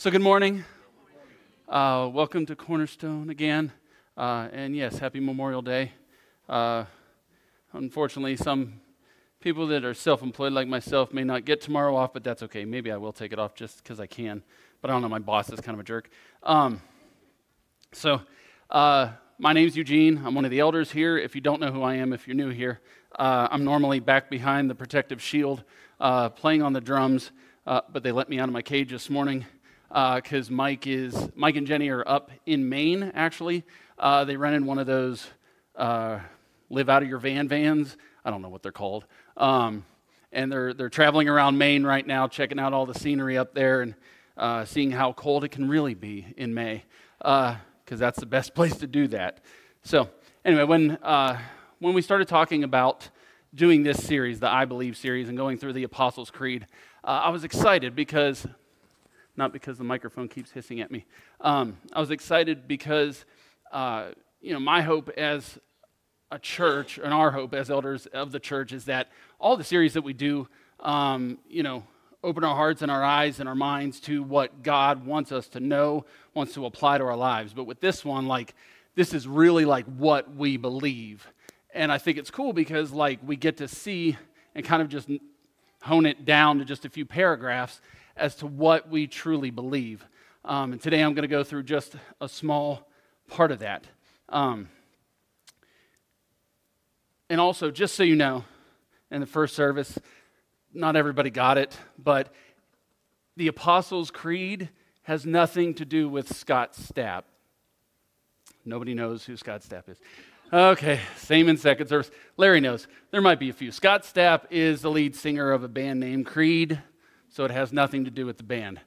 So, good morning. Uh, welcome to Cornerstone again. Uh, and yes, happy Memorial Day. Uh, unfortunately, some people that are self employed like myself may not get tomorrow off, but that's okay. Maybe I will take it off just because I can. But I don't know, my boss is kind of a jerk. Um, so, uh, my name's Eugene. I'm one of the elders here. If you don't know who I am, if you're new here, uh, I'm normally back behind the protective shield uh, playing on the drums, but they let me out of my cage this morning because uh, Mike is Mike and Jenny are up in Maine. Actually, uh, they run in one of those uh, live out of your van vans. I don't know what they're called, um, and they're they're traveling around Maine right now, checking out all the scenery up there and uh, seeing how cold it can really be in May, because uh, that's the best place to do that. So anyway, when uh, when we started talking about doing this series, the I Believe series, and going through the Apostles' Creed, I was excited because not because the microphone keeps hissing at me. Um, I was excited because, uh, you know, my hope as a church, and our hope as elders of the church, is that all the series that we do, um, you know, open our hearts and our eyes and our minds to what God wants us to know, wants to apply to our lives. But with this one, like, this is really like what we believe. And I think it's cool because, like, we get to see and kind of just hone it down to just a few paragraphs as to what we truly believe. Um, and today I'm going to go through just a small part of that. Um, and also, just so you know, in the first service, not everybody got it, but the Apostles' Creed has nothing to do with Scott Stapp. Nobody knows who Scott Stapp is. Okay, same in second service. Larry knows. There might be a few. Scott Stapp is the lead singer of a band named Creed so it has nothing to do with the band.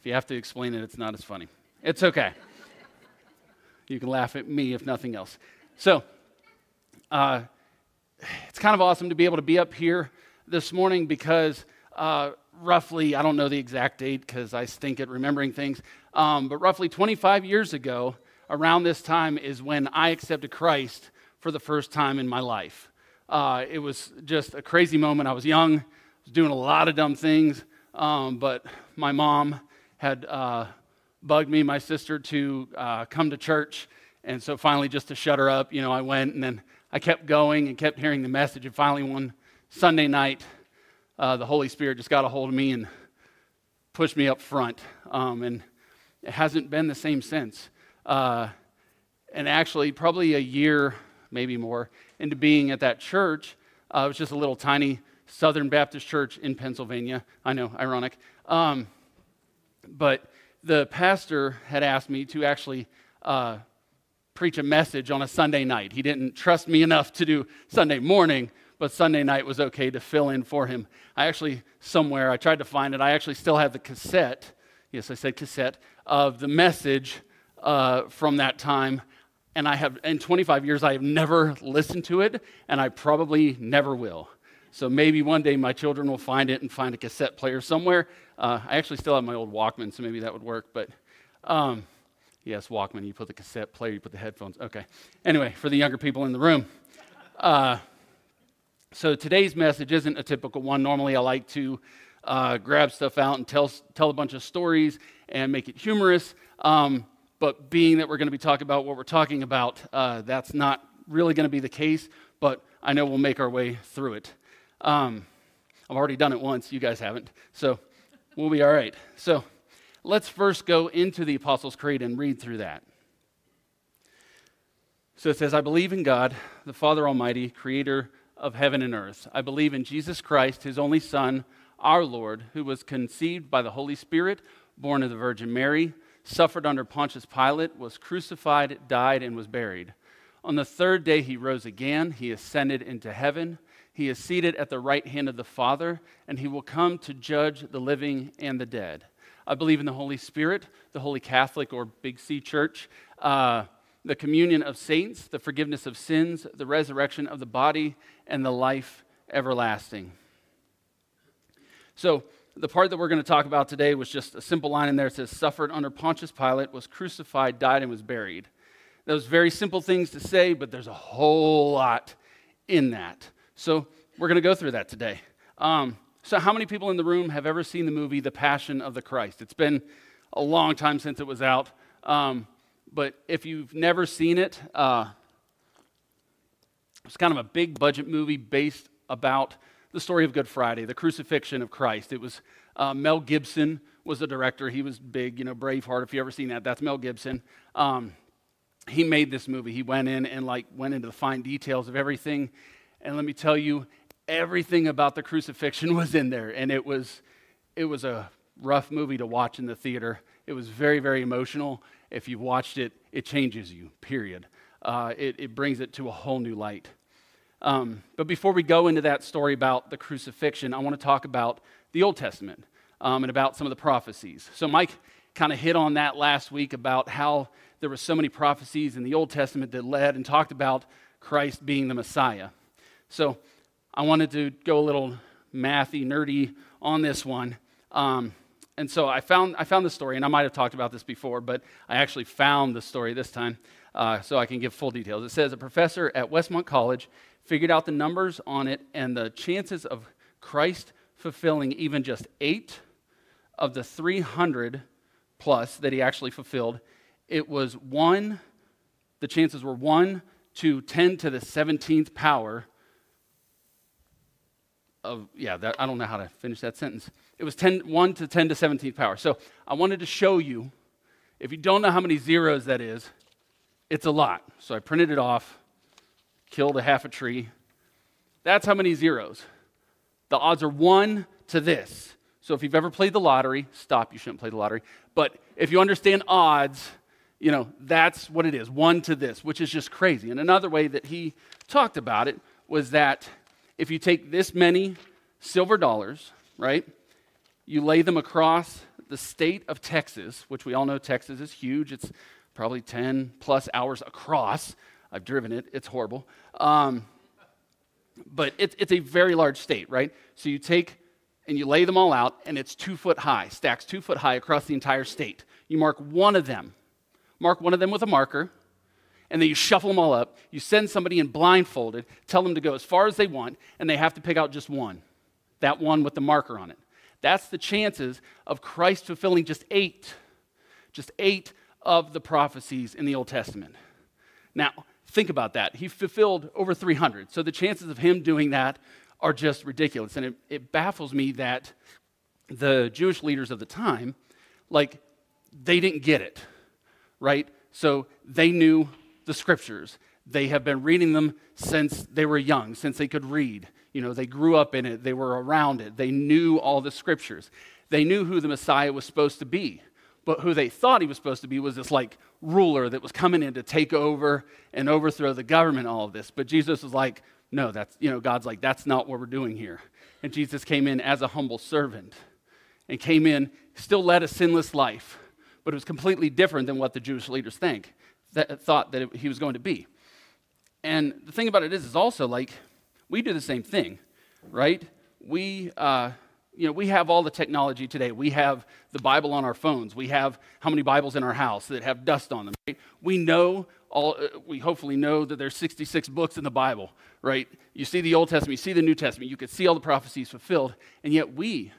If you have to explain it, it's not as funny. It's okay. you can laugh at me if nothing else. So, uh, it's kind of awesome to be able to be up here this morning because uh, roughly, I don't know the exact date because I stink at remembering things, um, but roughly 25 years ago, around this time, is when I accepted Christ for the first time in my life. Uh, it was just a crazy moment. I was young was doing a lot of dumb things, um, but my mom had uh, bugged me, my sister, to uh, come to church. And so finally, just to shut her up, you know, I went and then I kept going and kept hearing the message. And finally, one Sunday night, uh, the Holy Spirit just got a hold of me and pushed me up front. Um, and it hasn't been the same since. Uh, and actually, probably a year, maybe more, into being at that church, uh, it was just a little tiny Southern Baptist Church in Pennsylvania. I know, ironic. Um, but the pastor had asked me to actually uh, preach a message on a Sunday night. He didn't trust me enough to do Sunday morning, but Sunday night was okay to fill in for him. I actually, somewhere, I tried to find it, I actually still have the cassette, yes, I said cassette, of the message uh, from that time. And I have, in 25 years, I have never listened to it, and I probably never will. So maybe one day my children will find it and find a cassette player somewhere. Uh, I actually still have my old Walkman, so maybe that would work. But um, yes, Walkman, you put the cassette player, you put the headphones. Okay. Anyway, for the younger people in the room. Uh, so today's message isn't a typical one. Normally, I like to uh, grab stuff out and tell, tell a bunch of stories and make it humorous. Um, but being that we're going to be talking about what we're talking about, uh, that's not really going to be the case. But I know we'll make our way through it. Um, I've already done it once, you guys haven't. So we'll be all right. So let's first go into the Apostles' Creed and read through that. So it says, I believe in God, the Father Almighty, creator of heaven and earth. I believe in Jesus Christ, his only Son, our Lord, who was conceived by the Holy Spirit, born of the Virgin Mary, suffered under Pontius Pilate, was crucified, died, and was buried. On the third day he rose again. He ascended into heaven he is seated at the right hand of the Father, and he will come to judge the living and the dead. I believe in the Holy Spirit, the Holy Catholic or Big C Church, uh, the communion of saints, the forgiveness of sins, the resurrection of the body, and the life everlasting. So, the part that we're going to talk about today was just a simple line in there. It says, Suffered under Pontius Pilate, was crucified, died, and was buried. Those very simple things to say, but there's a whole lot in that. So we're going to go through that today. Um, so, how many people in the room have ever seen the movie The Passion of the Christ? It's been a long time since it was out. Um, but if you've never seen it, uh, it's kind of a big budget movie based about the story of Good Friday, the crucifixion of Christ. It was uh, Mel Gibson was the director. He was big, you know, Braveheart. If you ever seen that, that's Mel Gibson. Um, he made this movie. He went in and like went into the fine details of everything. And let me tell you, everything about the crucifixion was in there, and it was it was a rough movie to watch in the theater. It was very, very emotional. If you've watched it, it changes you, period. Uh, it, it, brings it to a whole new light. Um, but before we go into that story about the crucifixion, I want to talk about the Old Testament um, and about some of the prophecies. So, Mike kind of hit on that last week about how there were so many prophecies in the Old Testament that led and talked about Christ being the Messiah. So, I wanted to go a little mathy, nerdy on this one. Um, and so I found, I found the story, and I might have talked about this before, but I actually found the story this time uh, so I can give full details. It says a professor at Westmont College figured out the numbers on it and the chances of Christ fulfilling even just eight of the 300 plus that he actually fulfilled. It was one, the chances were one to 10 to the 17th power of, yeah, that, I don't know how to finish that sentence. It was 10, 1 to 10 to 17th power. So I wanted to show you, if you don't know how many zeros that is, it's a lot. So I printed it off, killed a half a tree. That's how many zeros. The odds are 1 to this. So if you've ever played the lottery, stop, you shouldn't play the lottery. But if you understand odds, you know, that's what it is, 1 to this, which is just crazy. And another way that he talked about it was that if you take this many silver dollars, right, you lay them across the state of Texas, which we all know Texas is huge. It's probably 10 plus hours across. I've driven it, it's horrible. Um, but it, it's a very large state, right? So you take and you lay them all out, and it's two foot high, stacks two foot high across the entire state. You mark one of them, mark one of them with a marker, and then you shuffle them all up. You send somebody in blindfolded, tell them to go as far as they want, and they have to pick out just one that one with the marker on it. That's the chances of Christ fulfilling just eight, just eight of the prophecies in the Old Testament. Now, think about that. He fulfilled over 300. So the chances of him doing that are just ridiculous. And it, it baffles me that the Jewish leaders of the time, like, they didn't get it, right? So they knew the scriptures. They have been reading them since they were young, since they could read. You know, they grew up in it, they were around it, they knew all the scriptures. They knew who the Messiah was supposed to be. But who they thought he was supposed to be was this like ruler that was coming in to take over and overthrow the government, all of this. But Jesus was like, no, that's, you know, God's like, that's not what we're doing here. And Jesus came in as a humble servant and came in, still led a sinless life, but it was completely different than what the Jewish leaders think that thought that it, he was going to be. And the thing about it is, is also like we do the same thing, right? We, uh, you know, we have all the technology today. We have the Bible on our phones. We have how many Bibles in our house that have dust on them. Right? We know all. Uh, we hopefully know that there's 66 books in the Bible, right? You see the Old Testament, you see the New Testament. You could see all the prophecies fulfilled, and yet we,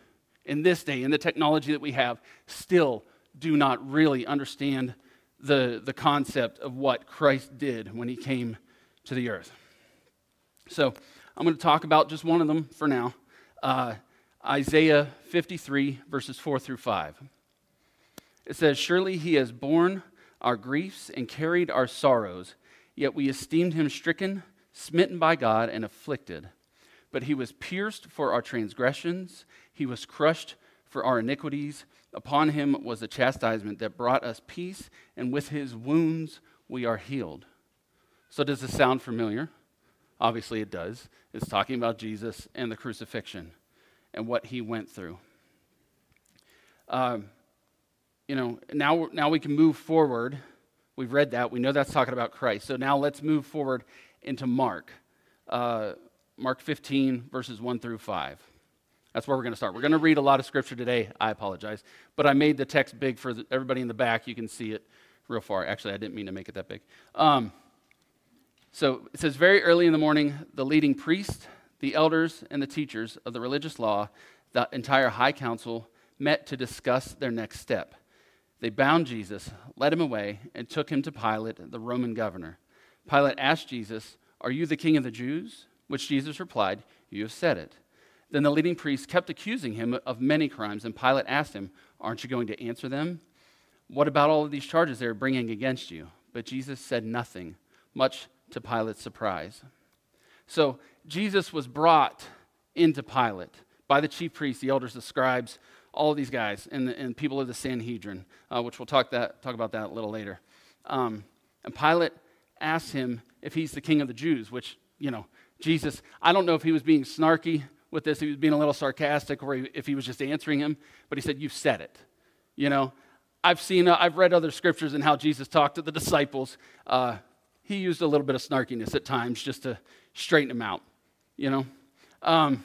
in this day, in the technology that we have, still do not really understand the, the concept of what Christ did when he came to the earth. So I'm going to talk about just one of them for now uh, Isaiah 53, verses 4 through 5. It says, Surely he has borne our griefs and carried our sorrows, yet we esteemed him stricken, smitten by God, and afflicted. But he was pierced for our transgressions, he was crushed for our iniquities. Upon him was the chastisement that brought us peace, and with his wounds we are healed. So, does this sound familiar? Obviously, it does. It's talking about Jesus and the crucifixion and what he went through. Um, you know, now, now we can move forward. We've read that. We know that's talking about Christ. So now let's move forward into Mark. Uh, Mark 15, verses 1 through 5. That's where we're going to start. We're going to read a lot of scripture today. I apologize. But I made the text big for the, everybody in the back. You can see it real far. Actually, I didn't mean to make it that big. Um, so it says, Very early in the morning, the leading priest, the elders, and the teachers of the religious law, the entire high council, met to discuss their next step. They bound Jesus, led him away, and took him to Pilate, the Roman governor. Pilate asked Jesus, Are you the king of the Jews? Which Jesus replied, You have said it. Then the leading priests kept accusing him of many crimes, and Pilate asked him, Aren't you going to answer them? What about all of these charges they are bringing against you? But Jesus said nothing, much to Pilate's surprise. So Jesus was brought into Pilate by the chief priests, the elders, the scribes, all these guys, and, the, and people of the Sanhedrin, uh, which we'll talk, that, talk about that a little later. Um, and Pilate asked him if he's the king of the Jews, which, you know, Jesus, I don't know if he was being snarky with this, he was being a little sarcastic, or if he was just answering him, but he said, You've said it. You know, I've seen, uh, I've read other scriptures and how Jesus talked to the disciples. Uh, he used a little bit of snarkiness at times just to straighten them out, you know. Um,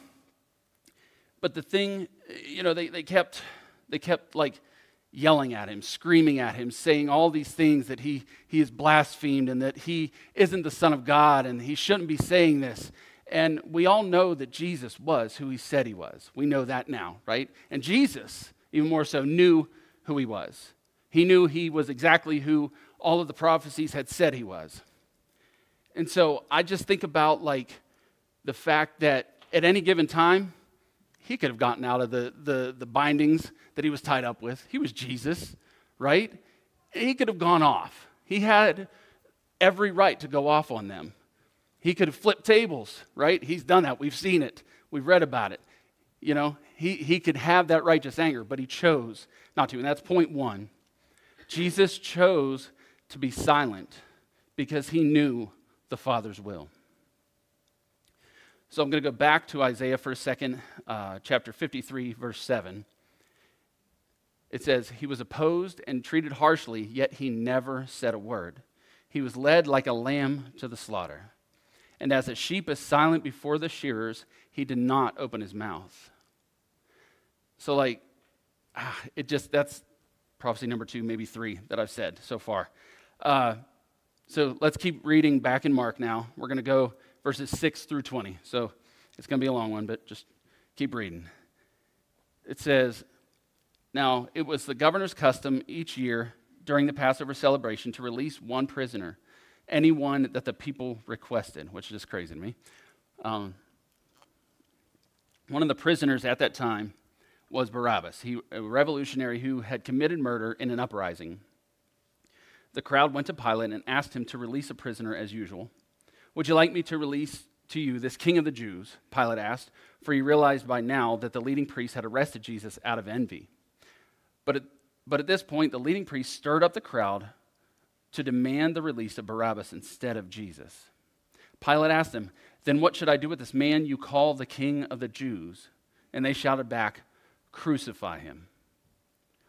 but the thing, you know, they, they kept, they kept like yelling at him, screaming at him, saying all these things that he, he is blasphemed and that he isn't the Son of God and he shouldn't be saying this. And we all know that Jesus was who he said he was. We know that now, right? And Jesus, even more so, knew who he was. He knew he was exactly who all of the prophecies had said he was. And so I just think about like the fact that at any given time, he could have gotten out of the, the, the bindings that he was tied up with. He was Jesus, right? He could have gone off. He had every right to go off on them. He could flipped tables, right? He's done that. We've seen it. We've read about it. You know, he, he could have that righteous anger, but he chose not to. And that's point one. Jesus chose to be silent because he knew the Father's will. So I'm going to go back to Isaiah for a second, uh, chapter 53, verse 7. It says, He was opposed and treated harshly, yet he never said a word. He was led like a lamb to the slaughter. And as a sheep is silent before the shearers, he did not open his mouth. So, like, ah, it just, that's prophecy number two, maybe three that I've said so far. Uh, so let's keep reading back in Mark now. We're going to go verses 6 through 20. So it's going to be a long one, but just keep reading. It says, Now it was the governor's custom each year during the Passover celebration to release one prisoner, anyone that the people requested, which is crazy to me. Um, one of the prisoners at that time was Barabbas, he, a revolutionary who had committed murder in an uprising. The crowd went to Pilate and asked him to release a prisoner as usual. Would you like me to release to you this king of the Jews? Pilate asked, for he realized by now that the leading priests had arrested Jesus out of envy. But at, but at this point, the leading priests stirred up the crowd to demand the release of Barabbas instead of Jesus. Pilate asked them, Then what should I do with this man you call the king of the Jews? And they shouted back, Crucify him.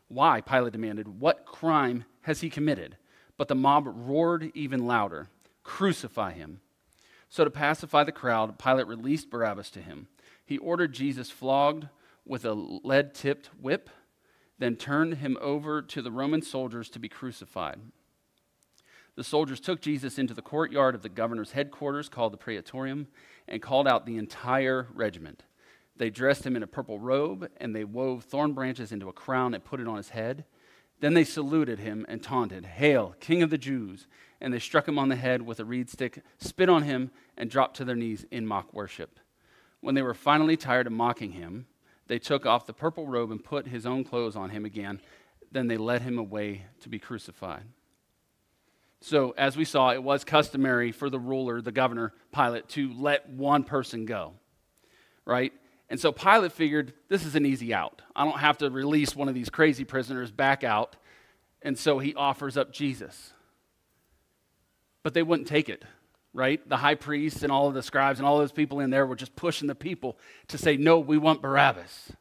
Why? Pilate demanded. What crime has he committed? But the mob roared even louder, Crucify him. So, to pacify the crowd, Pilate released Barabbas to him. He ordered Jesus flogged with a lead tipped whip, then turned him over to the Roman soldiers to be crucified. The soldiers took Jesus into the courtyard of the governor's headquarters, called the Praetorium, and called out the entire regiment. They dressed him in a purple robe, and they wove thorn branches into a crown and put it on his head. Then they saluted him and taunted, Hail, King of the Jews! And they struck him on the head with a reed stick, spit on him, and dropped to their knees in mock worship. When they were finally tired of mocking him, they took off the purple robe and put his own clothes on him again. Then they led him away to be crucified. So, as we saw, it was customary for the ruler, the governor, Pilate, to let one person go, right? And so Pilate figured this is an easy out. I don't have to release one of these crazy prisoners back out. And so he offers up Jesus. But they wouldn't take it, right? The high priests and all of the scribes and all those people in there were just pushing the people to say, no, we want Barabbas.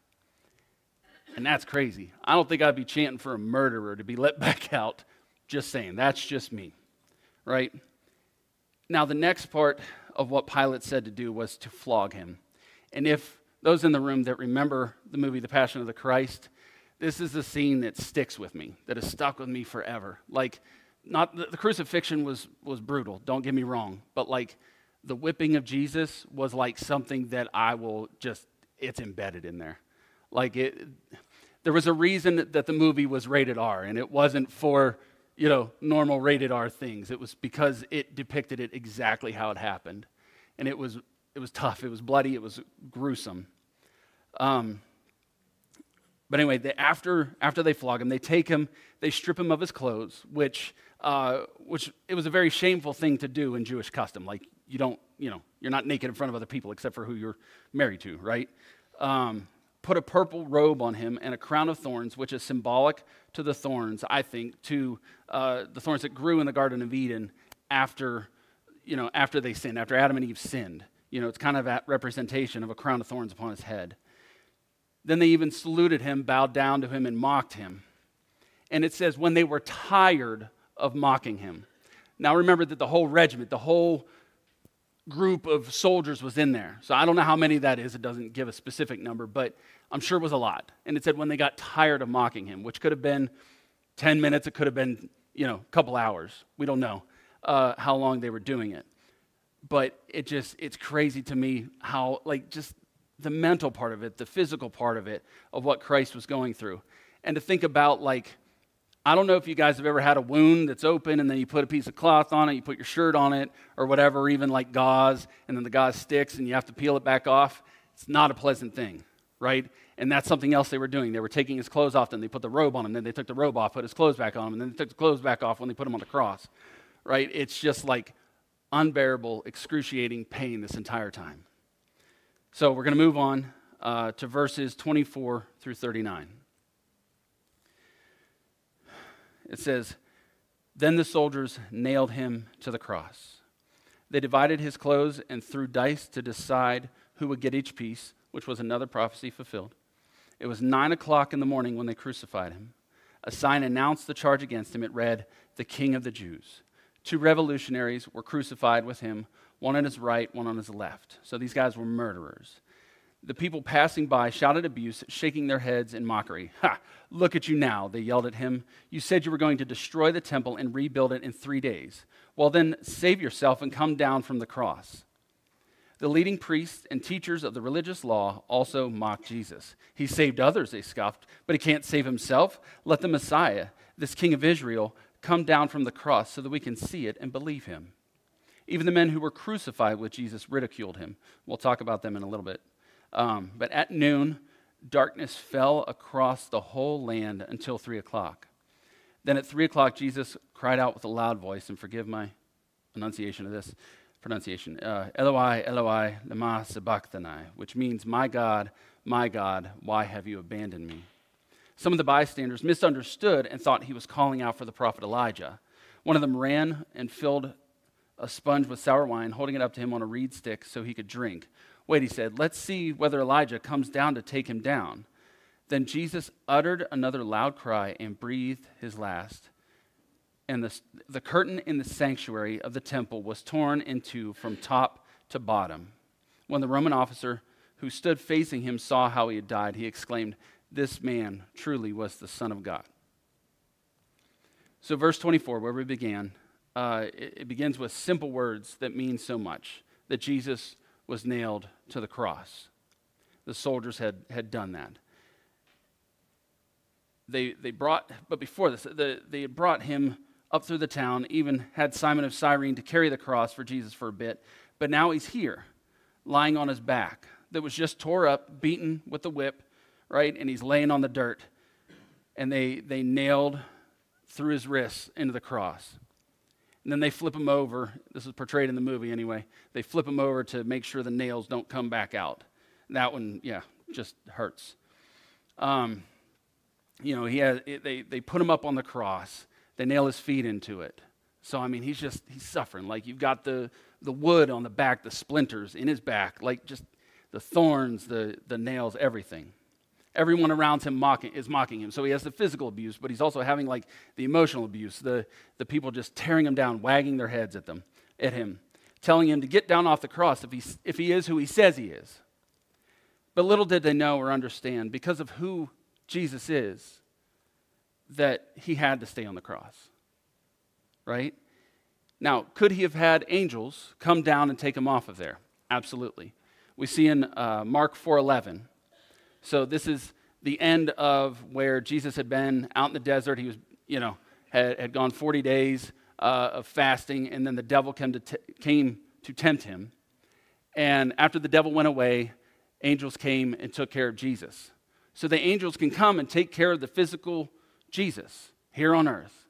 And that's crazy. I don't think I'd be chanting for a murderer to be let back out. Just saying. That's just me, right? Now, the next part of what Pilate said to do was to flog him. And if those in the room that remember the movie The Passion of the Christ, this is the scene that sticks with me, that has stuck with me forever. Like, not the, the crucifixion was was brutal. Don't get me wrong, but like the whipping of Jesus was like something that I will just it's embedded in there. Like it, there was a reason that the movie was rated R, and it wasn't for you know normal rated R things. It was because it depicted it exactly how it happened, and it was it was tough. It was bloody. It was gruesome. Um, but anyway, they, after after they flog him, they take him, they strip him of his clothes, which uh, which it was a very shameful thing to do in Jewish custom. Like you don't, you know, you're not naked in front of other people except for who you're married to, right? Um, put a purple robe on him and a crown of thorns, which is symbolic to the thorns, I think, to uh, the thorns that grew in the Garden of Eden after, you know, after they sinned, after Adam and Eve sinned. You know, it's kind of a representation of a crown of thorns upon his head. Then they even saluted him, bowed down to him, and mocked him. And it says, when they were tired of mocking him. Now remember that the whole regiment, the whole group of soldiers was in there. So I don't know how many that is. It doesn't give a specific number, but I'm sure it was a lot. And it said when they got tired of mocking him, which could have been 10 minutes, it could have been, you know, a couple hours. We don't know uh, how long they were doing it. But it just, it's crazy to me how, like, just the mental part of it, the physical part of it, of what Christ was going through. And to think about, like, I don't know if you guys have ever had a wound that's open and then you put a piece of cloth on it, you put your shirt on it, or whatever, even like gauze, and then the gauze sticks and you have to peel it back off. It's not a pleasant thing, right? And that's something else they were doing. They were taking his clothes off, then they put the robe on him, then they took the robe off, put his clothes back on him, and then they took the clothes back off when they put him on the cross, right? It's just like unbearable, excruciating pain this entire time. So we're going to move on uh, to verses 24 through 39. It says, Then the soldiers nailed him to the cross. They divided his clothes and threw dice to decide who would get each piece, which was another prophecy fulfilled. It was nine o'clock in the morning when they crucified him. A sign announced the charge against him. It read, The King of the Jews. Two revolutionaries were crucified with him, one on his right, one on his left. So these guys were murderers. The people passing by shouted abuse, shaking their heads in mockery. Ha! Look at you now, they yelled at him. You said you were going to destroy the temple and rebuild it in three days. Well, then save yourself and come down from the cross. The leading priests and teachers of the religious law also mocked Jesus. He saved others, they scoffed, but he can't save himself. Let the Messiah, this King of Israel, come down from the cross so that we can see it and believe him. Even the men who were crucified with Jesus ridiculed him. We'll talk about them in a little bit. Um, but at noon, darkness fell across the whole land until three o'clock. Then at three o'clock, Jesus cried out with a loud voice, and forgive my enunciation of this pronunciation, uh, Eloi, Eloi, lema sabachthani, which means, My God, my God, why have you abandoned me? Some of the bystanders misunderstood and thought he was calling out for the prophet Elijah. One of them ran and filled a sponge with sour wine, holding it up to him on a reed stick so he could drink. Wait, he said, let's see whether Elijah comes down to take him down. Then Jesus uttered another loud cry and breathed his last. And the, the curtain in the sanctuary of the temple was torn in two from top to bottom. When the Roman officer who stood facing him saw how he had died, he exclaimed, This man truly was the Son of God. So, verse 24, where we began, uh, it, it begins with simple words that mean so much that Jesus was nailed to the cross. The soldiers had, had done that. They, they brought, but before this, the, they had brought him up through the town, even had Simon of Cyrene to carry the cross for Jesus for a bit. But now he's here, lying on his back, that was just tore up, beaten with the whip, right? And he's laying on the dirt. And they, they nailed through his wrists into the cross. And then they flip him over. This is portrayed in the movie anyway. They flip him over to make sure the nails don't come back out. That one, yeah, just hurts. Um, you know, he has, they, they put him up on the cross. They nail his feet into it. So, I mean, he's just, he's suffering. Like, you've got the, the wood on the back, the splinters in his back, like just the thorns, the, the nails, everything everyone around him mocking, is mocking him. So he has the physical abuse, but he's also having like the emotional abuse, the, the people just tearing him down, wagging their heads at them, at him, telling him to get down off the cross if he, if he is who he says he is. But little did they know or understand, because of who Jesus is, that he had to stay on the cross. Right? Now, could he have had angels come down and take him off of there? Absolutely. We see in uh, Mark 4:11 so this is the end of where Jesus had been out in the desert. He was, you know, had, had gone 40 days uh, of fasting, and then the devil came to, t- came to tempt him. And after the devil went away, angels came and took care of Jesus. So the angels can come and take care of the physical Jesus here on earth.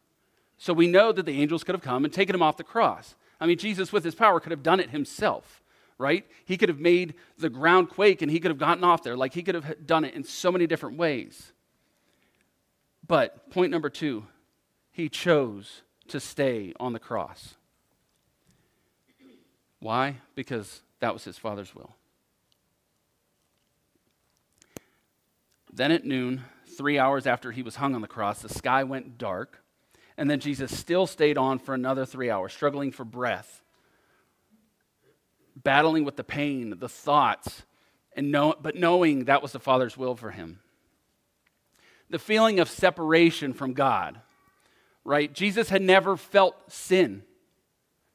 So we know that the angels could have come and taken him off the cross. I mean, Jesus, with his power, could have done it himself, right? He could have made the ground quake and he could have gotten off there. Like he could have done it in so many different ways. But point number two, he chose to stay on the cross. Why? Because that was his Father's will. Then at noon, three hours after he was hung on the cross, the sky went dark, and then Jesus still stayed on for another three hours, struggling for breath, battling with the pain, the thoughts, and know, but knowing that was the Father's will for him. The feeling of separation from God, right? Jesus had never felt sin.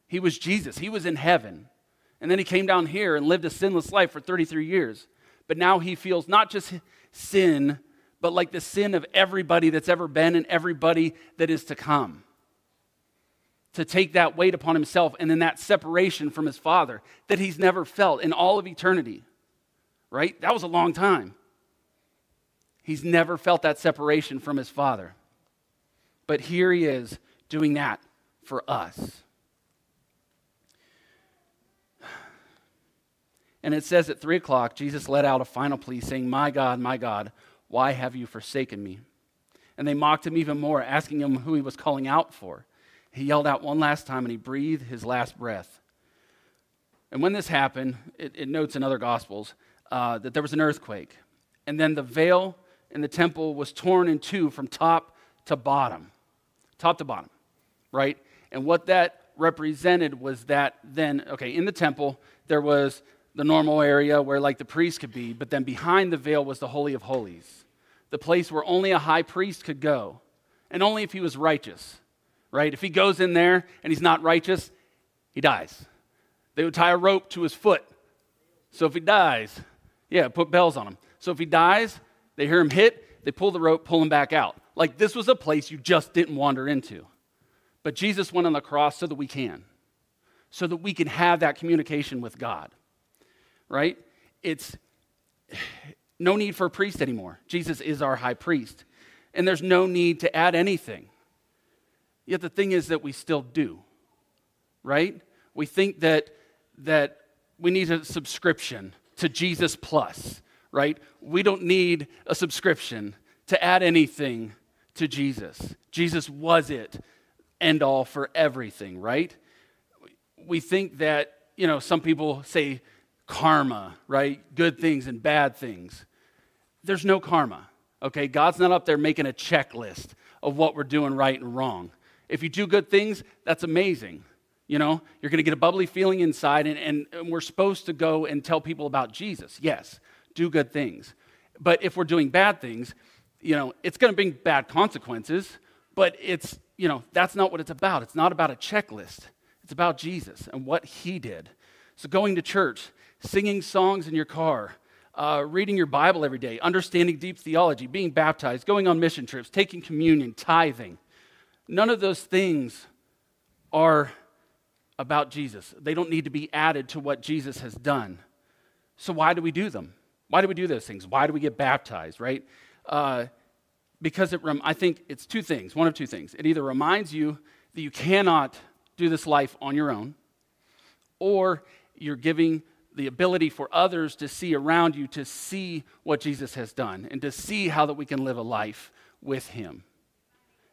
He was Jesus, he was in heaven. And then he came down here and lived a sinless life for 33 years. But now he feels not just sin, but like the sin of everybody that's ever been and everybody that is to come. To take that weight upon himself and then that separation from his father that he's never felt in all of eternity. Right? That was a long time. He's never felt that separation from his father. But here he is doing that for us. And it says at three o'clock, Jesus let out a final plea, saying, My God, my God, why have you forsaken me? And they mocked him even more, asking him who he was calling out for. He yelled out one last time and he breathed his last breath. And when this happened, it, it notes in other Gospels uh, that there was an earthquake. And then the veil in the temple was torn in two from top to bottom. Top to bottom, right? And what that represented was that then, okay, in the temple, there was the normal area where like the priest could be, but then behind the veil was the Holy of Holies, the place where only a high priest could go, and only if he was righteous, right? If he goes in there and he's not righteous, he dies. They would tie a rope to his foot. So if he dies, yeah, put bells on him. So if he dies, they hear him hit, they pull the rope, pull him back out. Like this was a place you just didn't wander into. But Jesus went on the cross so that we can, so that we can have that communication with God right? It's no need for a priest anymore. Jesus is our high priest. And there's no need to add anything. Yet the thing is that we still do, right? We think that, that we need a subscription to Jesus Plus, right? We don't need a subscription to add anything to Jesus. Jesus was it, end all for everything, right? We think that, you know, some people say karma, right? Good things and bad things. There's no karma, okay? God's not up there making a checklist of what we're doing right and wrong. If you do good things, that's amazing. You know, you're going to get a bubbly feeling inside, and, and, and, we're supposed to go and tell people about Jesus. Yes, do good things. But if we're doing bad things, you know, it's going to bring bad consequences, but it's, you know, that's not what it's about. It's not about a checklist, it's about Jesus and what he did. So going to church, singing songs in your car, uh, reading your Bible every day, understanding deep theology, being baptized, going on mission trips, taking communion, tithing. None of those things are about Jesus. They don't need to be added to what Jesus has done. So, why do we do them? Why do we do those things? Why do we get baptized, right? Uh, because it rem- I think it's two things, one of two things. It either reminds you that you cannot do this life on your own, or you're giving the ability for others to see around you to see what Jesus has done and to see how that we can live a life with him.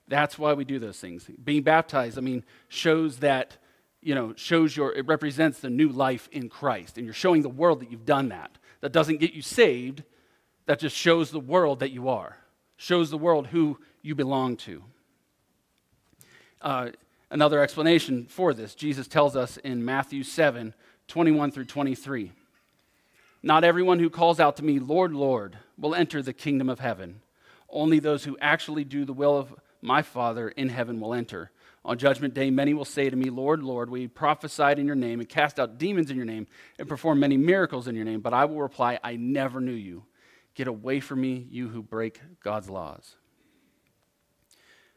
That's why we do those things. Being baptized, I mean, shows that, you know, shows your, it represents the new life in Christ. And you're showing the world that you've done that. That doesn't get you saved, that just shows the world that you are, shows the world who you belong to. Uh, another explanation for this Jesus tells us in Matthew 7 21 through 23. Not everyone who calls out to me, Lord, Lord, will enter the kingdom of heaven. Only those who actually do the will of my Father in heaven will enter. On judgment day, many will say to me, Lord, Lord, we prophesied in your name and cast out demons in your name and performed many miracles in your name. But I will reply, I never knew you. Get away from me, you who break God's laws.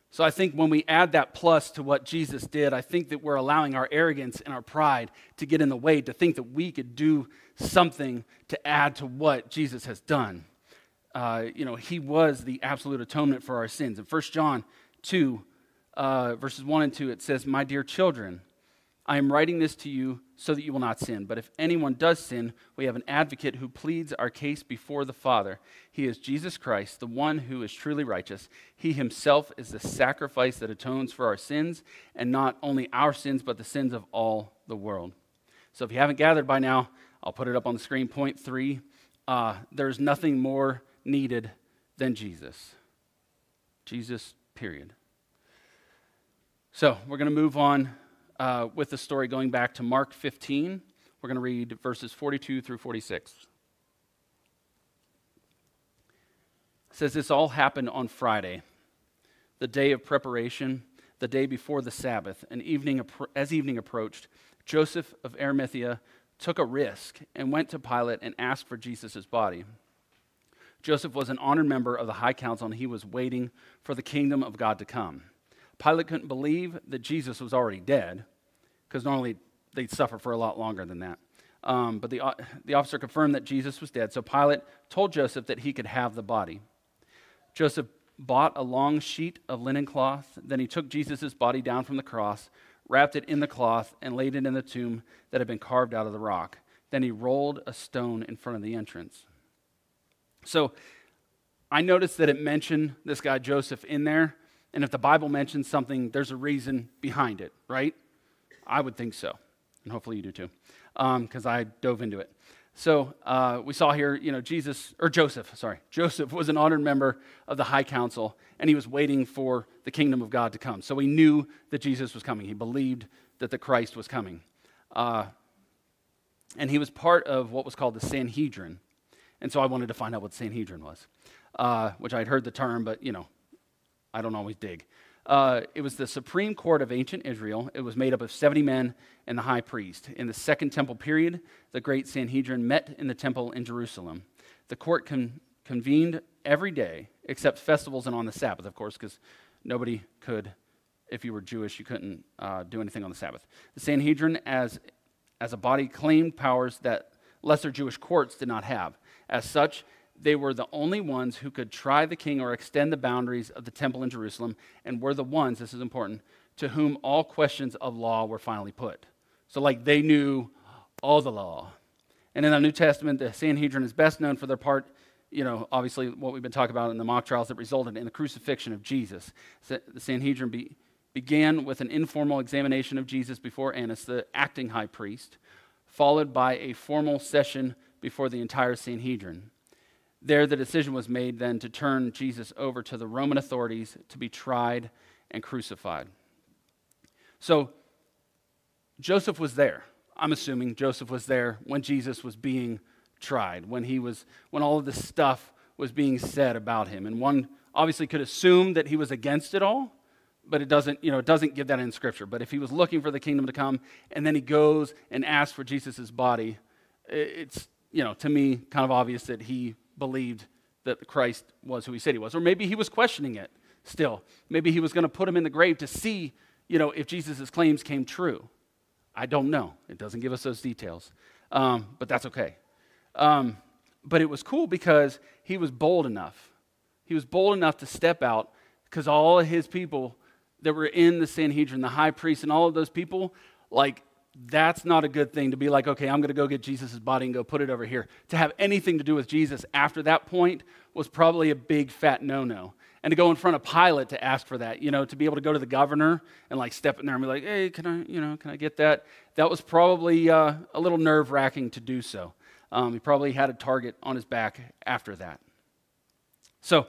So I think when we add that plus to what Jesus did, I think that we're allowing our arrogance and our pride to get in the way to think that we could do something to add to what Jesus has done. Uh, you know, he was the absolute atonement for our sins. In 1 John 2, uh, verses 1 and 2, it says, My dear children, I am writing this to you so that you will not sin. But if anyone does sin, we have an advocate who pleads our case before the Father. He is Jesus Christ, the one who is truly righteous. He himself is the sacrifice that atones for our sins, and not only our sins, but the sins of all the world. So if you haven't gathered by now, I'll put it up on the screen. Point three uh, there's nothing more needed than Jesus. Jesus, period. So we're going to move on uh, with the story going back to Mark 15. We're going to read verses 42 through 46. It says this all happened on Friday, the day of preparation, the day before the Sabbath. And evening, as evening approached, Joseph of Arimathea took a risk and went to Pilate and asked for Jesus' body. Joseph was an honored member of the high council and he was waiting for the kingdom of God to come. Pilate couldn't believe that Jesus was already dead, because normally they'd suffer for a lot longer than that. Um, but the, uh, the officer confirmed that Jesus was dead, so Pilate told Joseph that he could have the body. Joseph bought a long sheet of linen cloth. Then he took Jesus' body down from the cross, wrapped it in the cloth, and laid it in the tomb that had been carved out of the rock. Then he rolled a stone in front of the entrance. So I noticed that it mentioned this guy Joseph in there. And if the Bible mentions something, there's a reason behind it, right? I would think so. And hopefully you do too, because um, I dove into it. So uh, we saw here, you know, Jesus, or Joseph, sorry, Joseph was an honored member of the high council, and he was waiting for the kingdom of God to come. So he knew that Jesus was coming. He believed that the Christ was coming. Uh, and he was part of what was called the Sanhedrin. And so I wanted to find out what Sanhedrin was, uh, which I'd heard the term, but, you know, I don't always dig. Uh, it was the supreme court of ancient Israel. It was made up of 70 men and the high priest. In the second temple period, the great Sanhedrin met in the temple in Jerusalem. The court con- convened every day except festivals and on the Sabbath, of course, because nobody could, if you were Jewish, you couldn't uh, do anything on the Sabbath. The Sanhedrin, as, as a body, claimed powers that lesser Jewish courts did not have. As such, they were the only ones who could try the king or extend the boundaries of the temple in Jerusalem, and were the ones, this is important, to whom all questions of law were finally put. So, like, they knew all the law. And in the New Testament, the Sanhedrin is best known for their part, you know, obviously what we've been talking about in the mock trials that resulted in the crucifixion of Jesus. The Sanhedrin be, began with an informal examination of Jesus before Annas, the acting high priest, followed by a formal session before the entire Sanhedrin. There, the decision was made then to turn Jesus over to the Roman authorities to be tried and crucified. So, Joseph was there. I'm assuming Joseph was there when Jesus was being tried, when he was when all of this stuff was being said about him. And one obviously could assume that he was against it all, but it doesn't, you know, it doesn't give that in scripture. But if he was looking for the kingdom to come and then he goes and asks for Jesus' body, it's, you know, to me kind of obvious that he believed that Christ was who he said he was. Or maybe he was questioning it still. Maybe he was going to put him in the grave to see, you know, if Jesus' claims came true. I don't know. It doesn't give us those details. Um, but that's okay. Um, but it was cool because he was bold enough. He was bold enough to step out because all of his people that were in the Sanhedrin, the high priest, and all of those people, like that's not a good thing to be like, okay, I'm going to go get Jesus' body and go put it over here. To have anything to do with Jesus after that point was probably a big fat no no. And to go in front of Pilate to ask for that, you know, to be able to go to the governor and like step in there and be like, hey, can I, you know, can I get that? That was probably uh, a little nerve wracking to do so. Um, he probably had a target on his back after that. So,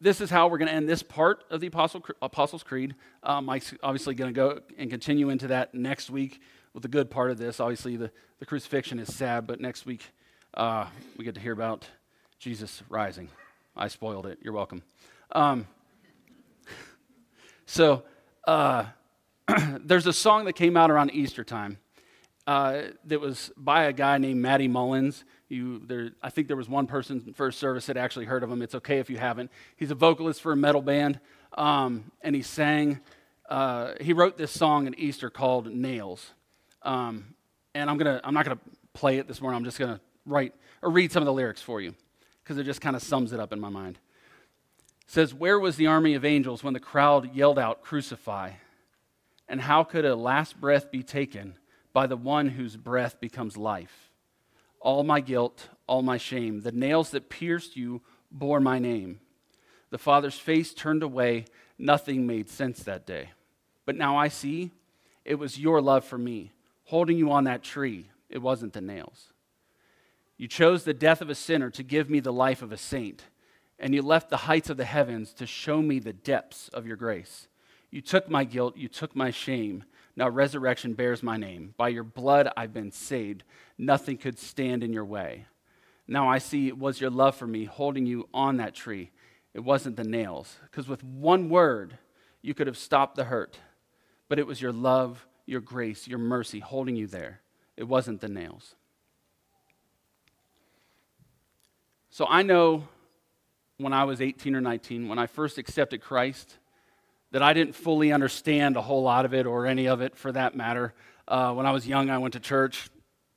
this is how we're going to end this part of the Apostle, Apostles' Creed. Um, Mike's obviously going to go and continue into that next week with the good part of this. Obviously, the, the crucifixion is sad, but next week uh, we get to hear about Jesus rising. I spoiled it. You're welcome. Um, so, uh, there's a song that came out around Easter time. uh, that was by a guy named Matty Mullins. You, there, I think there was one person in first service that actually heard of him. It's okay if you haven't. He's a vocalist for a metal band, um, and he sang. Uh, he wrote this song at Easter called "Nails," um, and I'm gonna. I'm not gonna play it this morning. I'm just gonna write or read some of the lyrics for you because it just kind of sums it up in my mind. It says, "Where was the army of angels when the crowd yelled out, "Crucify"? And how could a last breath be taken by the one whose breath becomes life? All my guilt, all my shame, the nails that pierced you bore my name. The Father's face turned away. Nothing made sense that day. But now I see it was your love for me, holding you on that tree. It wasn't the nails. You chose the death of a sinner to give me the life of a saint, and you left the heights of the heavens to show me the depths of your grace. You took my guilt, you took my shame. Now resurrection bears my name. By your blood I've been saved nothing could stand in your way. Now I see it was your love for me holding you on that tree. It wasn't the nails. Because with one word, you could have stopped the hurt. But it was your love, your grace, your mercy holding you there. It wasn't the nails. So I know when I was 18 or 19, when I first accepted Christ, that I didn't fully understand a whole lot of it or any of it for that matter. Uh, when I was young, I went to church,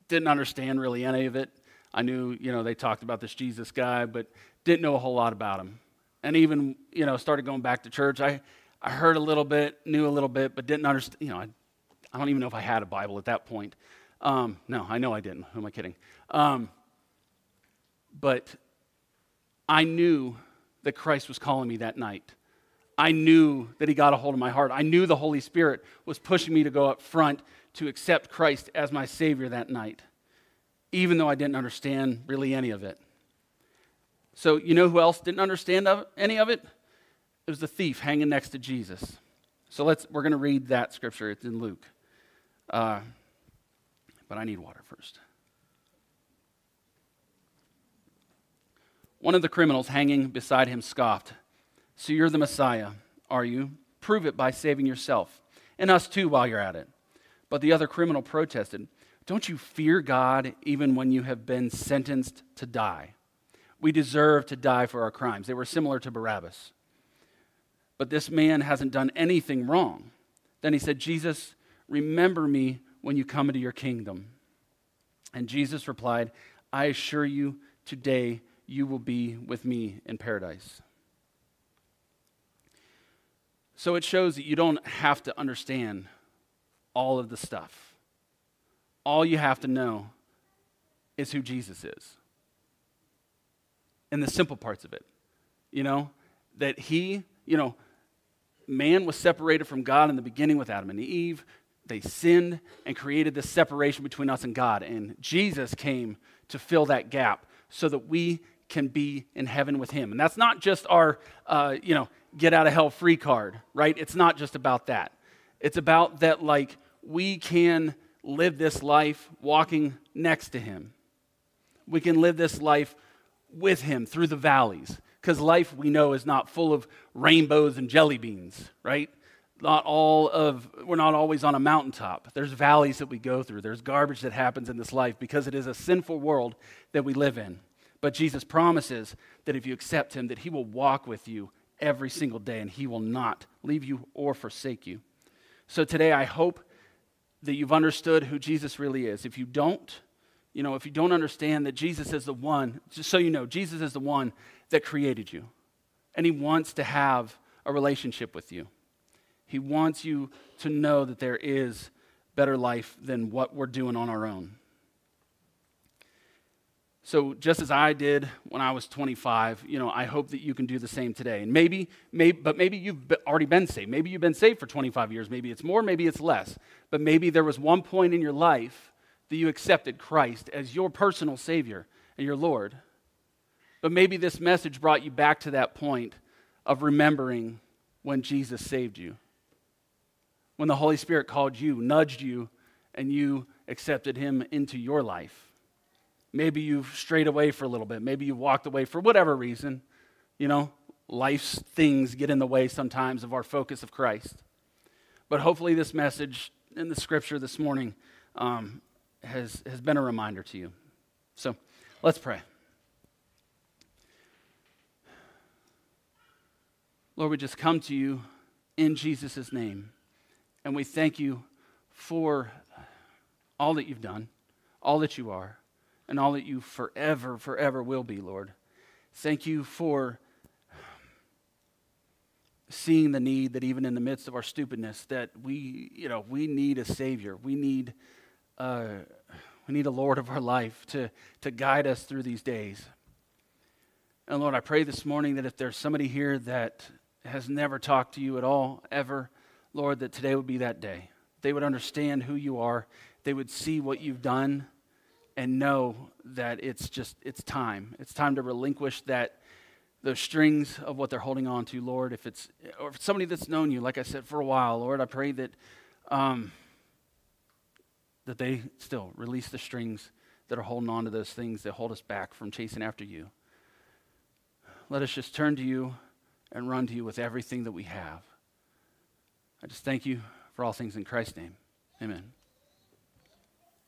didn't understand really any of it. I knew, you know, they talked about this Jesus guy, but didn't know a whole lot about him. And even, you know, started going back to church. I, I heard a little bit, knew a little bit, but didn't understand, you know, I, I don't even know if I had a Bible at that point. Um, no, I know I didn't. Who am I kidding? Um, but I knew that Christ was calling me that night. I knew that He got a hold of my heart. I knew the Holy Spirit was pushing me to go up front to accept Christ as my Savior that night, even though I didn't understand really any of it. So, you know who else didn't understand any of it? It was the thief hanging next to Jesus. So let's, we're going to read that scripture. It's in Luke. Uh, but I need water first. One of the criminals hanging beside him scoffed, So you're the Messiah, are you? Prove it by saving yourself, and us too while you're at it. But the other criminal protested, Don't you fear God even when you have been sentenced to die? We deserve to die for our crimes. They were similar to Barabbas. But this man hasn't done anything wrong. Then he said, Jesus, remember me when you come into your kingdom. And Jesus replied, I assure you, today you will be with me in paradise. So it shows that you don't have to understand all of the stuff. All you have to know is who Jesus is. And the simple parts of it. You know, that he, you know, man was separated from God in the beginning with Adam and Eve. They sinned and created this separation between us and God. And Jesus came to fill that gap so that we can be in heaven with him. And that's not just our, uh, you know, get out of hell free card, right? It's not just about that. It's about that, like, we can live this life walking next to Him. We can live this life with Him through the valleys. Because life, we know, is not full of rainbows and jelly beans, right? Not all of, we're not always on a mountaintop. There's valleys that we go through. There's garbage that happens in this life because it is a sinful world that we live in. But Jesus promises that if you accept Him, that He will walk with you every single day and He will not leave you or forsake you. So today, I hope that you've understood who Jesus really is. If you don't, you know, if you don't understand that Jesus is the one, just so you know, Jesus is the one that created you. And he wants to have a relationship with you. He wants you to know that there is better life than what we're doing on our own. So just as I did when I was 25, you know, I hope that you can do the same today. And maybe, maybe but maybe you've already been saved. Maybe you've been saved for 25 years. Maybe it's more, maybe it's less. But maybe there was one point in your life that you accepted Christ as your personal Savior and your Lord. But maybe this message brought you back to that point of remembering when Jesus saved you. When the Holy Spirit called you, nudged you, and you accepted Him into your life. Maybe you've strayed away for a little bit. Maybe you've walked away for whatever reason. You know, life's things get in the way sometimes of our focus of Christ. But hopefully, this message in the scripture this morning um, has, has been a reminder to you. So let's pray. Lord, we just come to you in Jesus' name, and we thank you for all that you've done, all that you are, and all that you forever, forever will be, Lord. Thank you for seeing the need that even in the midst of our stupidness that we you know we need a savior we need uh, we need a lord of our life to to guide us through these days and lord i pray this morning that if there's somebody here that has never talked to you at all ever lord that today would be that day they would understand who you are they would see what you've done and know that it's just it's time it's time to relinquish that those strings of what they're holding on to, Lord. If it's or if somebody that's known you, like I said, for a while, Lord, I pray that um, that they still release the strings that are holding on to those things that hold us back from chasing after you. Let us just turn to you and run to you with everything that we have. I just thank you for all things in Christ's name. Amen.